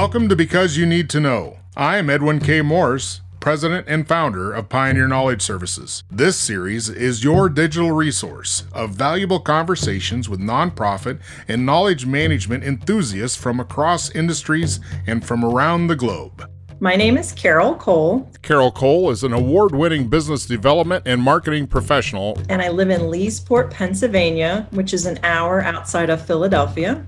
Welcome to Because You Need to Know. I am Edwin K. Morris, President and founder of Pioneer Knowledge Services. This series is your digital resource of valuable conversations with nonprofit and knowledge management enthusiasts from across industries and from around the globe. My name is Carol Cole. Carol Cole is an award winning business development and marketing professional. And I live in Leesport, Pennsylvania, which is an hour outside of Philadelphia.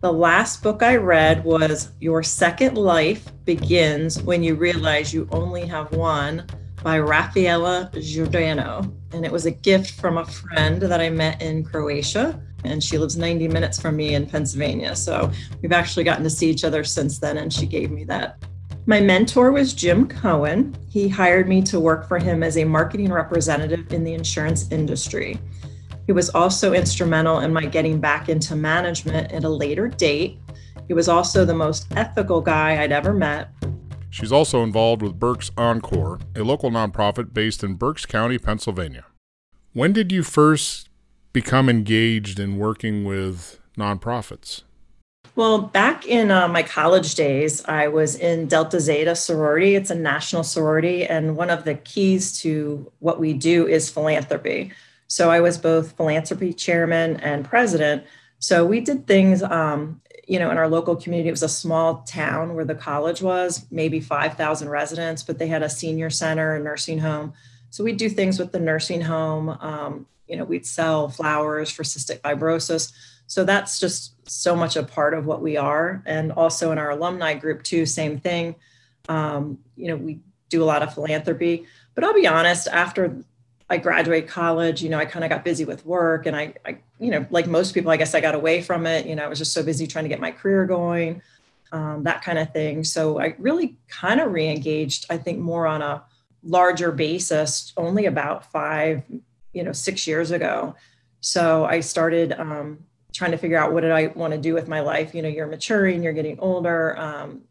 The last book I read was Your Second Life Begins When You Realize You Only Have One by Raphaëlle Giordano. And it was a gift from a friend that I met in Croatia. And she lives 90 minutes from me in Pennsylvania. So we've actually gotten to see each other since then. And she gave me that. My mentor was Jim Cohen. He hired me to work for him as a marketing representative in the insurance industry. He was also instrumental in my getting back into management at a later date. He was also the most ethical guy I'd ever met. She's also involved with Berks Encore, a local nonprofit based in Berks County, Pennsylvania. When did you first become engaged in working with nonprofits? Well, back in uh, my college days, I was in Delta Zeta sorority. It's a national sorority, and one of the keys to what we do is philanthropy. So I was both philanthropy chairman and president. So we did things, um, you know, in our local community. It was a small town where the college was, maybe 5,000 residents, but they had a senior center, a nursing home. So we'd do things with the nursing home. Um, you know, we'd sell flowers for cystic fibrosis. So that's just so much a part of what we are. And also in our alumni group, too, same thing. Um, you know, we do a lot of philanthropy. But I'll be honest, after I graduated college, you know, I kind of got busy with work and I, I, you know, like most people, I guess I got away from it. You know, I was just so busy trying to get my career going, um, that kind of thing. So I really kind of re-engaged, I think more on a larger basis only about five, you know, six years ago. So I started um, trying to figure out what did I want to do with my life. You know, you're maturing, you're getting older. Um,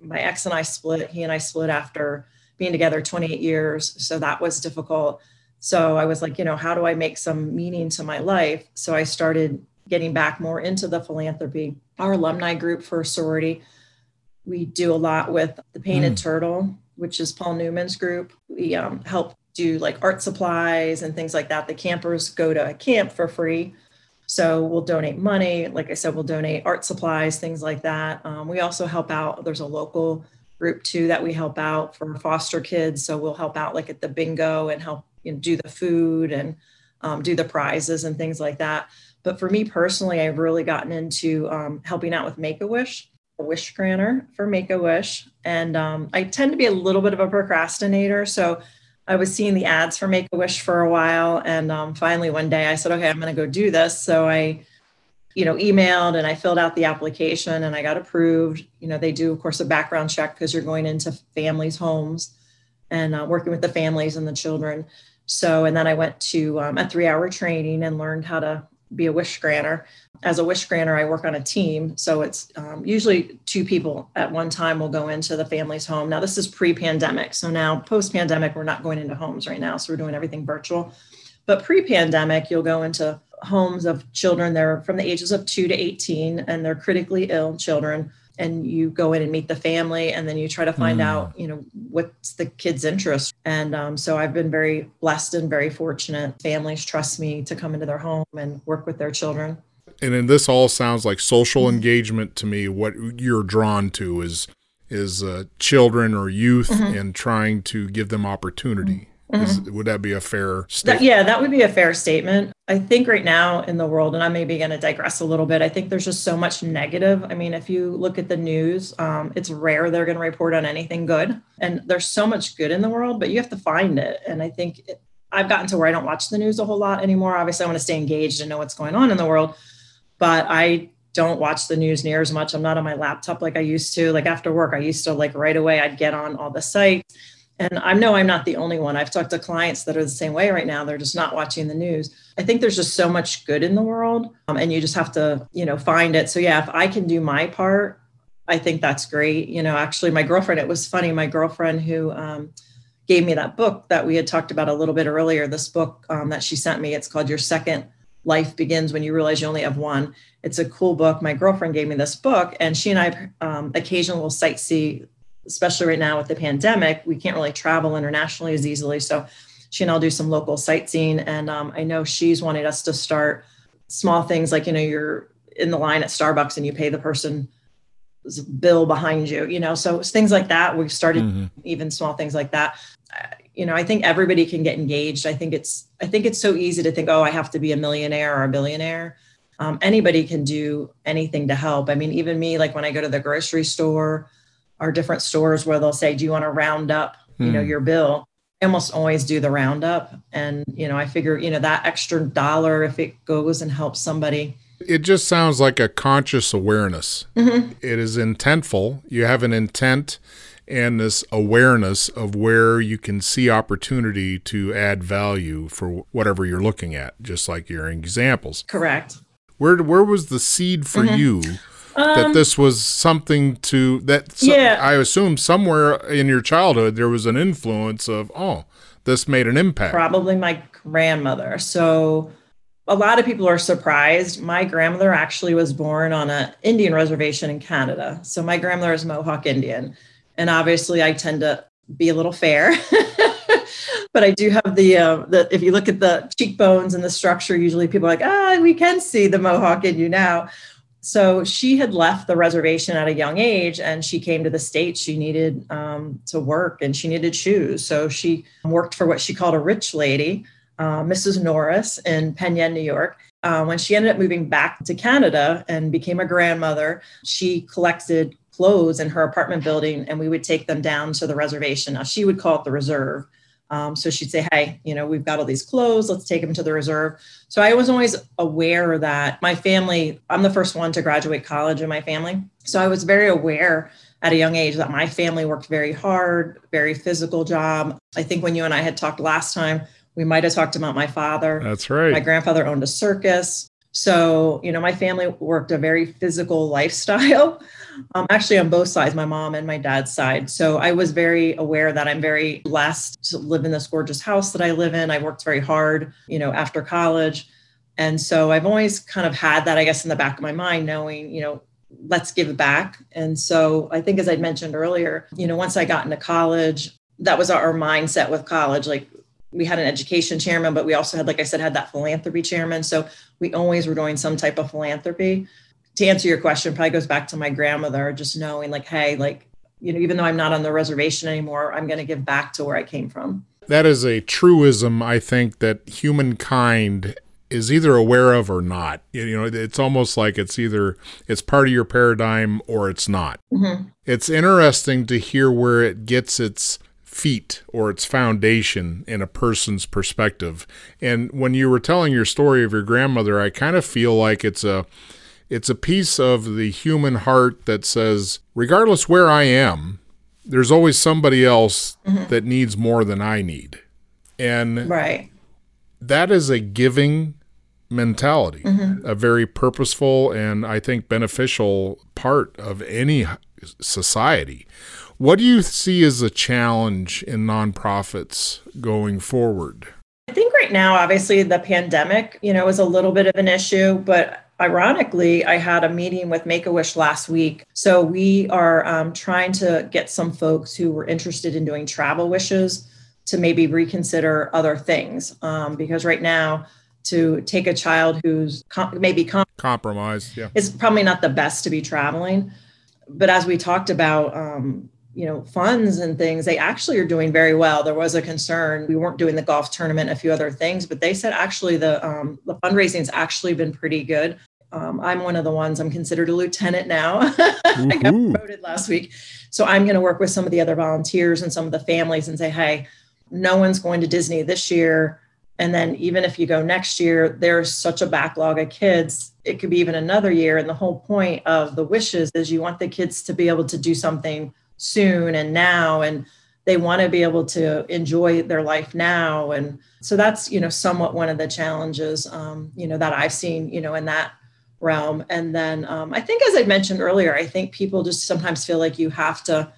my ex and I split, he and I split after being together 28 years. So that was difficult so I was like, you know, how do I make some meaning to my life? So I started getting back more into the philanthropy. Our alumni group for sorority, we do a lot with the Painted mm. Turtle, which is Paul Newman's group. We um, help do like art supplies and things like that. The campers go to a camp for free. So we'll donate money. Like I said, we'll donate art supplies, things like that. Um, we also help out. There's a local group too that we help out for foster kids. So we'll help out like at the bingo and help you know, do the food and um, do the prizes and things like that. But for me personally, I've really gotten into um, helping out with Make a Wish, a wish granter for Make a Wish. And um, I tend to be a little bit of a procrastinator. So I was seeing the ads for Make a Wish for a while. And um, finally, one day I said, okay, I'm going to go do this. So I, you know, emailed and I filled out the application and I got approved. You know, they do, of course, a background check because you're going into families' homes and uh, working with the families and the children. So, and then I went to um, a three hour training and learned how to be a wish granter. As a wish granter, I work on a team. So it's um, usually two people at one time will go into the family's home. Now, this is pre pandemic. So now, post pandemic, we're not going into homes right now. So we're doing everything virtual. But pre pandemic, you'll go into homes of children. They're from the ages of two to 18 and they're critically ill children and you go in and meet the family and then you try to find mm. out you know what's the kid's interest and um, so i've been very blessed and very fortunate families trust me to come into their home and work with their children and then this all sounds like social mm-hmm. engagement to me what you're drawn to is is uh, children or youth mm-hmm. and trying to give them opportunity Mm-hmm. Is, would that be a fair statement? That, yeah, that would be a fair statement. I think right now in the world, and I may be going to digress a little bit, I think there's just so much negative. I mean, if you look at the news, um, it's rare they're going to report on anything good. And there's so much good in the world, but you have to find it. And I think it, I've gotten to where I don't watch the news a whole lot anymore. Obviously, I want to stay engaged and know what's going on in the world, but I don't watch the news near as much. I'm not on my laptop like I used to. Like after work, I used to like right away, I'd get on all the sites and I know I'm not the only one. I've talked to clients that are the same way right now. They're just not watching the news. I think there's just so much good in the world, um, and you just have to, you know, find it. So yeah, if I can do my part, I think that's great. You know, actually, my girlfriend. It was funny. My girlfriend who um, gave me that book that we had talked about a little bit earlier. This book um, that she sent me. It's called Your Second life begins when you realize you only have one. It's a cool book. My girlfriend gave me this book, and she and I um, occasionally will sightsee, especially right now with the pandemic. We can't really travel internationally as easily. So she and I'll do some local sightseeing. And um, I know she's wanted us to start small things like, you know, you're in the line at Starbucks and you pay the person bill behind you, you know, so things like that. We've started mm-hmm. even small things like that. You know, I think everybody can get engaged. I think it's, I think it's so easy to think, oh, I have to be a millionaire or a billionaire. Um, anybody can do anything to help. I mean, even me, like when I go to the grocery store or different stores where they'll say, do you want to round up, mm. you know, hmm. your bill? I almost always do the roundup. And, you know, I figure, you know, that extra dollar, if it goes and helps somebody, it just sounds like a conscious awareness. Mm-hmm. It is intentful. You have an intent and this awareness of where you can see opportunity to add value for whatever you're looking at, just like your examples. Correct. Where where was the seed for mm-hmm. you that um, this was something to that? Yeah. I assume somewhere in your childhood there was an influence of oh, this made an impact. Probably my grandmother. So a lot of people are surprised. My grandmother actually was born on an Indian reservation in Canada. So my grandmother is Mohawk Indian. And obviously, I tend to be a little fair. but I do have the, uh, the, if you look at the cheekbones and the structure, usually people are like, ah, we can see the Mohawk in you now. So she had left the reservation at a young age and she came to the States. She needed um, to work and she needed shoes. So she worked for what she called a rich lady uh, Mrs. Norris in Penn Yan, New York. Uh, when she ended up moving back to Canada and became a grandmother, she collected clothes in her apartment building and we would take them down to the reservation. Now, she would call it the reserve. Um, so she'd say, Hey, you know, we've got all these clothes, let's take them to the reserve. So I was always aware that my family, I'm the first one to graduate college in my family. So I was very aware at a young age that my family worked very hard, very physical job. I think when you and I had talked last time, we might have talked about my father. That's right. My grandfather owned a circus. So, you know, my family worked a very physical lifestyle, um, actually on both sides, my mom and my dad's side. So I was very aware that I'm very blessed to live in this gorgeous house that I live in. I worked very hard, you know, after college. And so I've always kind of had that, I guess, in the back of my mind, knowing, you know, let's give back. And so I think, as I mentioned earlier, you know, once I got into college, that was our mindset with college. Like, we had an education chairman, but we also had, like I said, had that philanthropy chairman. So we always were doing some type of philanthropy. To answer your question, probably goes back to my grandmother, just knowing like, hey, like, you know, even though I'm not on the reservation anymore, I'm going to give back to where I came from. That is a truism, I think, that humankind is either aware of or not. You know, it's almost like it's either it's part of your paradigm or it's not. Mm-hmm. It's interesting to hear where it gets its feet or its foundation in a person's perspective. And when you were telling your story of your grandmother, I kind of feel like it's a it's a piece of the human heart that says regardless where I am, there's always somebody else mm-hmm. that needs more than I need. And right. that is a giving mentality, mm-hmm. a very purposeful and I think beneficial part of any society. What do you see as a challenge in nonprofits going forward? I think right now, obviously, the pandemic, you know, is a little bit of an issue, but ironically, I had a meeting with Make a Wish last week. So we are um, trying to get some folks who were interested in doing travel wishes to maybe reconsider other things. Um, because right now, to take a child who's com- maybe com- compromised, yeah, is probably not the best to be traveling. But as we talked about, um, you know funds and things they actually are doing very well. There was a concern we weren't doing the golf tournament a few other things but they said actually the um, the fundraising's actually been pretty good. Um, i'm one of the ones i'm considered a lieutenant now. I got promoted last week. So i'm going to work with some of the other volunteers and some of the families and say hey no one's going to disney this year. And then even if you go next year there's such a backlog of kids. It could be even another year. And the whole point of the wishes is you want the kids to be able to do something soon and now and they want to be able to enjoy their life now and so that's you know somewhat one of the challenges um, you know that i've seen you know in that realm and then um, i think as i mentioned earlier i think people just sometimes feel like you have to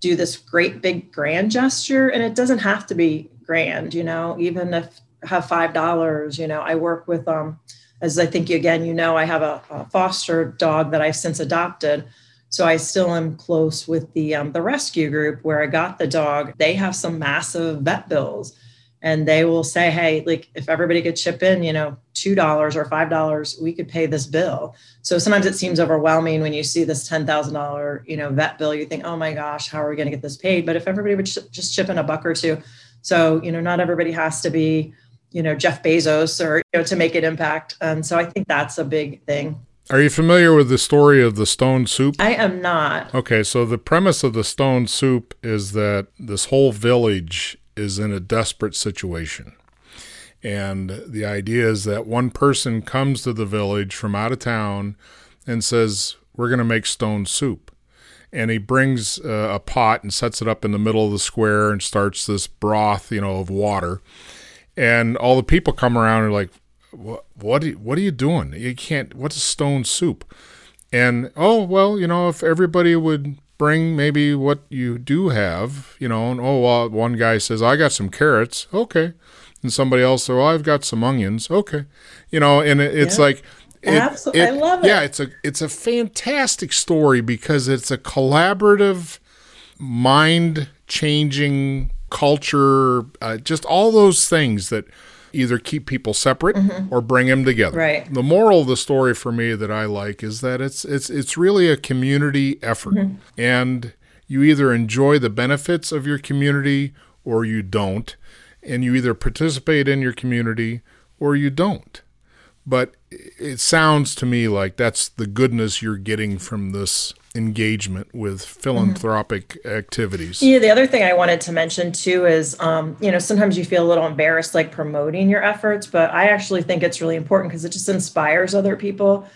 do this great big grand gesture and it doesn't have to be grand you know even if have five dollars. You know, I work with um, as I think again, you know, I have a, a foster dog that I've since adopted. So I still am close with the um, the rescue group where I got the dog. They have some massive vet bills, and they will say, "Hey, like if everybody could chip in, you know, two dollars or five dollars, we could pay this bill." So sometimes it seems overwhelming when you see this ten thousand dollar, you know, vet bill. You think, "Oh my gosh, how are we going to get this paid?" But if everybody would ch- just chip in a buck or two, so you know, not everybody has to be, you know, Jeff Bezos or you know to make an impact. And so I think that's a big thing. Are you familiar with the story of the stone soup? I am not. Okay, so the premise of the stone soup is that this whole village is in a desperate situation. And the idea is that one person comes to the village from out of town and says, We're going to make stone soup. And he brings uh, a pot and sets it up in the middle of the square and starts this broth, you know, of water. And all the people come around and are like, what what are you, what are you doing? You can't. What's a stone soup? And oh well, you know, if everybody would bring maybe what you do have, you know, and oh well, one guy says I got some carrots, okay, and somebody else, says oh I've got some onions, okay, you know, and it, it's yeah. like. It, Absolutely, it, I love it. Yeah, it's a it's a fantastic story because it's a collaborative, mind changing culture, uh, just all those things that either keep people separate mm-hmm. or bring them together. Right. The moral of the story for me that I like is that it's it's it's really a community effort, mm-hmm. and you either enjoy the benefits of your community or you don't, and you either participate in your community or you don't. But it sounds to me like that's the goodness you're getting from this engagement with philanthropic mm-hmm. activities. Yeah, the other thing I wanted to mention too is, um, you know, sometimes you feel a little embarrassed like promoting your efforts, but I actually think it's really important because it just inspires other people.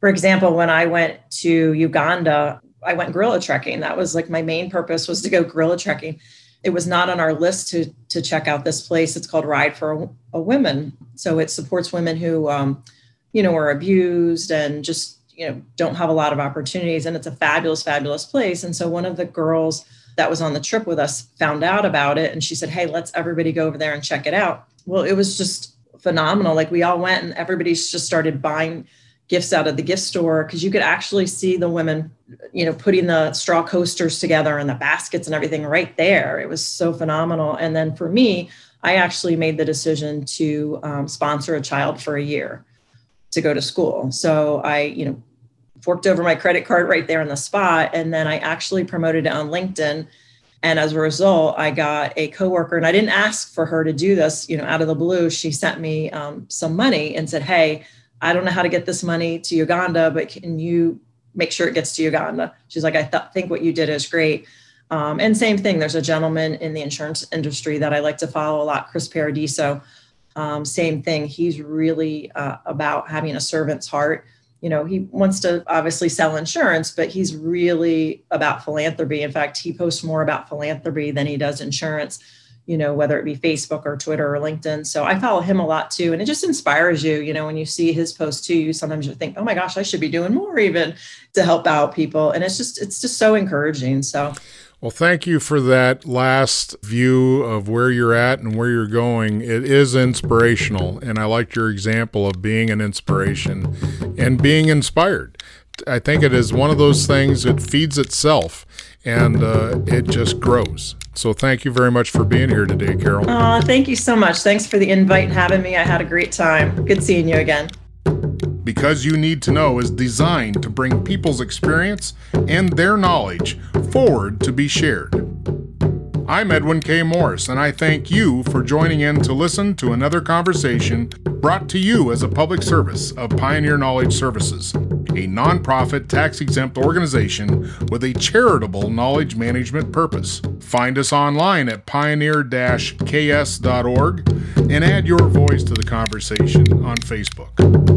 For example, when I went to Uganda, I went gorilla trekking. That was like my main purpose was to go gorilla trekking. It was not on our list to to check out this place. It's called Ride for a, a Women. So it supports women who, um, you know, are abused and just you know don't have a lot of opportunities and it's a fabulous fabulous place. And so one of the girls that was on the trip with us found out about it and she said hey let's everybody go over there and check it out. Well it was just phenomenal. Like we all went and everybody just started buying gifts out of the gift store because you could actually see the women you know putting the straw coasters together and the baskets and everything right there. It was so phenomenal. And then for me i actually made the decision to um, sponsor a child for a year to go to school. So I, you know, forked over my credit card right there on the spot. And then I actually promoted it on LinkedIn. And as a result, I got a coworker, and I didn't ask for her to do this, you know, out of the blue. She sent me um, some money and said, Hey, I don't know how to get this money to Uganda, but can you make sure it gets to Uganda? She's like, I th- think what you did is great. Um, and same thing, there's a gentleman in the insurance industry that I like to follow a lot, Chris Paradiso. Um, same thing. He's really uh, about having a servant's heart. You know, he wants to obviously sell insurance, but he's really about philanthropy. In fact, he posts more about philanthropy than he does insurance, you know, whether it be Facebook or Twitter or LinkedIn. So I follow him a lot too. And it just inspires you, you know, when you see his posts too, you sometimes you think, oh my gosh, I should be doing more even to help out people. And it's just, it's just so encouraging. So well, thank you for that last view of where you're at and where you're going. It is inspirational, and I liked your example of being an inspiration and being inspired. I think it is one of those things that feeds itself and uh, it just grows. So thank you very much for being here today, Carol. Oh, thank you so much. Thanks for the invite and having me. I had a great time. Good seeing you again. Because You Need to Know is designed to bring people's experience and their knowledge forward to be shared. I'm Edwin K. Morris, and I thank you for joining in to listen to another conversation brought to you as a public service of Pioneer Knowledge Services, a nonprofit tax exempt organization with a charitable knowledge management purpose. Find us online at pioneer ks.org and add your voice to the conversation on Facebook.